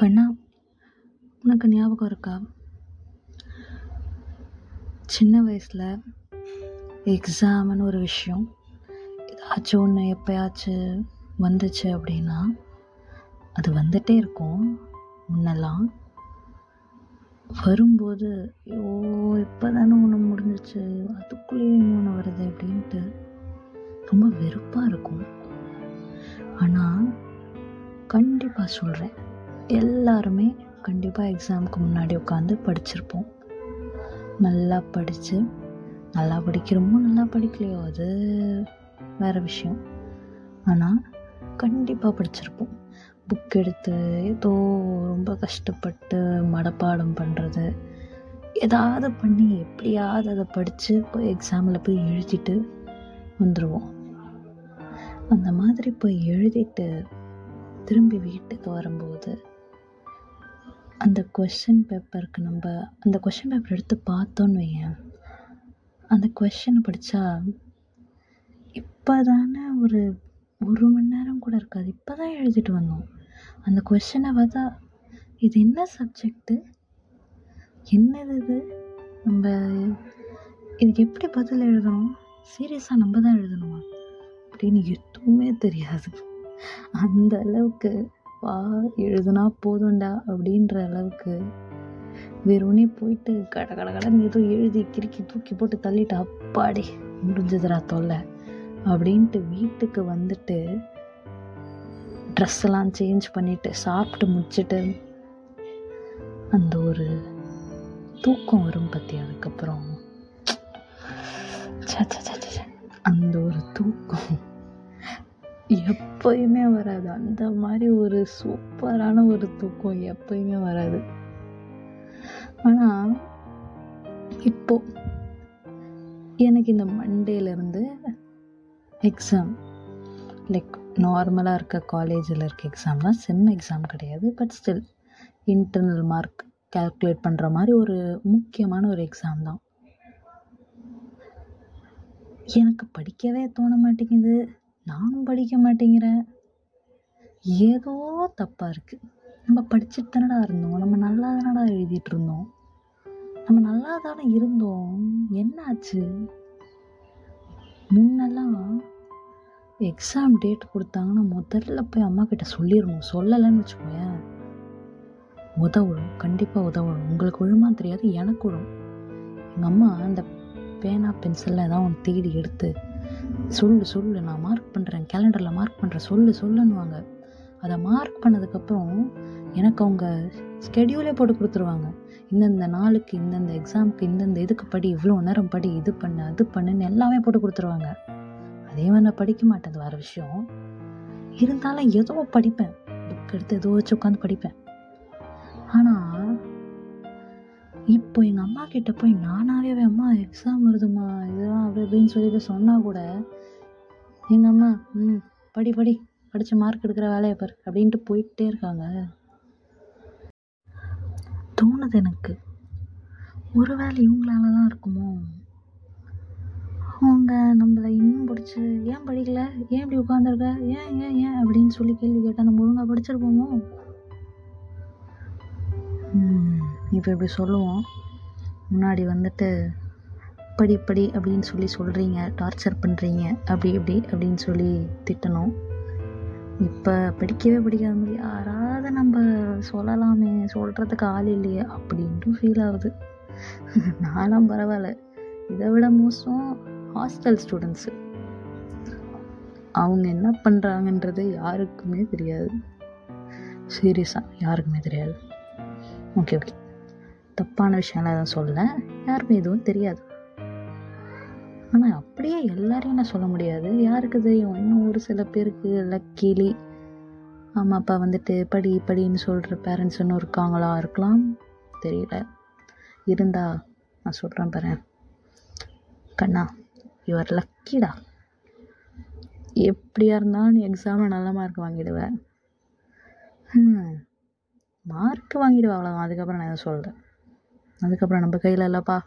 கண்ணா உனக்கு ஞாபகம் இருக்கா? சின்ன வயசில் எக்ஸாம்னு ஒரு விஷயம் ஏதாச்சும் ஒன்று எப்போயாச்சும் வந்துச்சு அப்படின்னா அது வந்துகிட்டே இருக்கும் முன்னெல்லாம். வரும்போது ஐயோ இப்போ தானே ஒன்று முடிஞ்சிச்சு அதுக்குள்ளேயே இன்னொன்று வருது அப்படின்ட்டு ரொம்ப வெறுப்பாக இருக்கும். ஆனால் கண்டிப்பாக சொல்கிறேன் எல்லாருமே கண்டிப்பாக எக்ஸாமுக்கு முன்னாடி உட்காந்து படிச்சிருப்போம். நல்லா படித்து நல்லா படிக்கிறோமோ நல்லா படிக்கலையோ அது வேறு விஷயம். ஆனால் கண்டிப்பாக படிச்சிருப்போம். புக் எடுத்து ஏதோ ரொம்ப கஷ்டப்பட்டு மடப்பாடம் பண்ணுறது ஏதாவது பண்ணி எப்படியாவது அதை படித்து போய் எக்ஸாமில் போய் எழுதிட்டு வந்துடுவோம் அந்த மாதிரி போய் எழுதிட்டு திரும்பி வீட்டுக்கு வரும்போது அந்த கொஷின் பேப்பருக்கு நம்ம அந்த கொஷின் பேப்பர் எடுத்து பார்த்தோன்னு வையேன். அந்த கொஷினை படித்தா இப்போ தானே ஒரு ஒரு மணி நேரம் கூட இருக்காது. இப்போ தான் எழுதிட்டு வந்தோம். அந்த கொஷினை பார்த்தா இது என்ன சப்ஜெக்ட்டு என்னது இது? நம்ம இதுக்கு எப்படி பதில் எழுதணும்? சீரியஸாக நம்ம தான் எழுதணுமா? அப்படின்னு எதுவுமே தெரியாது. அந்த அளவுக்கு வா எழுதுனா போதும்டா அப்படின்ற அளவுக்கு வெறுமனே போயிட்டு கட கட கடன்னு ஏதோ எழுதி கிறுக்கி தூக்கி போட்டு தள்ளிட்டு அப்பாடி முடிஞ்சதுரா தொல்லை அப்படின்ட்டு வீட்டுக்கு வந்துட்டு ட்ரெஸ்ஸெல்லாம் சேஞ்ச் பண்ணிட்டு சாப்பிட்டு முடிச்சுட்டு அந்த ஒரு தூக்கம் வரும் பற்றி அதுக்கப்புறம். அந்த ஒரு தூக்கம் எப்பயுமே வராது. அந்த மாதிரி ஒரு சூப்பரான ஒரு தூக்கம் எப்பயுமே வராது. ஆனால் இப்போ எனக்கு இந்த மண்டேலேருந்து எக்ஸாம் லைக் நார்மலாக இருக்க காலேஜில் இருக்க எக்ஸாம்லாம் செம் எக்ஸாம் கிடையாது. But still internal mark calculate பண்ணுற மாதிரி ஒரு முக்கியமான ஒரு எக்ஸாம் தான். எனக்கு படிக்கவே தோண மாட்டேங்குது. நானும் படிக்க மாட்டேங்கிறேன் ஏதோ தப்பாக இருக்குது நம்ம படிச்சுட்டு தானடா இருந்தோம். நம்ம நல்லா தானடா எழுதிட்டு இருந்தோம். நம்ம நல்லா தானே இருந்தோம். என்னாச்சு? முன்னெல்லாம் எக்ஸாம் டேட் கொடுத்தாங்கன்னா முதல்ல போய் அம்மா கிட்ட சொல்லிடணும். சொல்லலைன்னு வச்சுக்கோயேன். உதவும் கண்டிப்பாக உதவும் உங்களுக்கு ஒழுமா தெரியாது எனக்கு விழும் எங்கள் அம்மா அந்த பேனா பென்சிலில் ஏதாவது ஒன்று தேடி எடுத்து சொல்லு சொல்லு நான் மார்க் பண்ணுறேன் கேலண்டரில் மார்க் பண்ணுறேன் சொல்லு சொல்லுன்னுவாங்க. அதை மார்க் பண்ணதுக்கப்புறம் எனக்கு அவங்க ஸ்கெடியூலே போட்டு கொடுத்துருவாங்க. இந்தந்த நாளுக்கு இந்தந்த எக்ஸாமுக்கு இந்தந்த இதுக்கு படி இவ்வளோ நேரம் படி இது பண்ணு அது பண்ணுன்னு எல்லாமே போட்டு கொடுத்துருவாங்க. அதே மாதிரி நான் படிக்க மாட்டேன் வர வேறு விஷயம். இருந்தாலும் ஏதோ படிப்பேன். புக் எடுத்து ஏதோ வச்சு உட்காந்து படிப்பேன். ஆனால் இப்போ எங்கள் அம்மா கிட்ட போய் நானாகவே அம்மா எக்ஸாம் வருதும்மா இதெல்லாம் அப்படி அப்படின்னு சொல்லி போய் சொன்னால் கூட எங்கள் அம்மா ம் படி படி படித்து மார்க் எடுக்கிற வேலையை பாரு அப்படின்ட்டு போயிட்டே இருக்காங்க. தோணுது எனக்கு. ஒரு வேலை இவங்களால தான் இருக்குமோ? அவங்க நம்மளை இன்னும் பிடிச்சி ஏன் படிக்கல? ஏன் இப்படி உட்காந்துருக்க ஏன் ஏன் ஏன்? அப்படின்னு சொல்லி கேள்வி கேட்டால் நம்ம ஒழுங்காக படிச்சிருப்போமோ? இப்போ இப்படி சொல்லுவோம். முன்னாடி வந்துட்டு இப்படி இப்படி அப்படின்னு சொல்லி சொல்கிறீங்க டார்ச்சர் பண்ணுறீங்க அப்படி இப்படி அப்படின்னு சொல்லி திட்டணும். இப்போ படிக்கவே படிக்காத மாதிரி யாராவது நம்ம சொல்லலாமே சொல்கிறதுக்கு ஆள் இல்லையே அப்படின்ட்டு ஃபீல் ஆகுது. நானும் பரவாயில்ல. இதை விட மோசம் ஹாஸ்டல் ஸ்டூடெண்ட்ஸு அவங்க என்ன பண்ணுறாங்கன்றது யாருக்குமே தெரியாது. சீரியஸாக யாருக்குமே தெரியாது. ஓகே ஓகே தப்பான விஷயம்லாம் எதுவும் சொல்லலை. யாருக்கும் எதுவும் தெரியாது. ஆனால் அப்படியே எல்லாரையும் நான் சொல்ல முடியாது. யாருக்கு தெரியும் இன்னும் ஒரு சில பேருக்கு லக்கீலி அம்மா அப்பா வந்துட்டு படி படின்னு சொல்கிற பேரண்ட்ஸ் இன்னும் இருக்காங்களா? இருக்கலாம். தெரியல. இருந்தா நான் சொல்கிறேன் பாரு. கண்ணா யுவர் லக்கிடா எப்படியா இருந்தாலும் நீ எக்ஸாமில் நல்ல மார்க் வாங்கிடுவேன் மார்க் வாங்கிடுவேன் அவ்வளோதான் அதுக்கப்புறம் நான் எதுவும் சொல்கிறேன் அதுக்கப்புறம் நம்ம கையில் இல்லைப்பா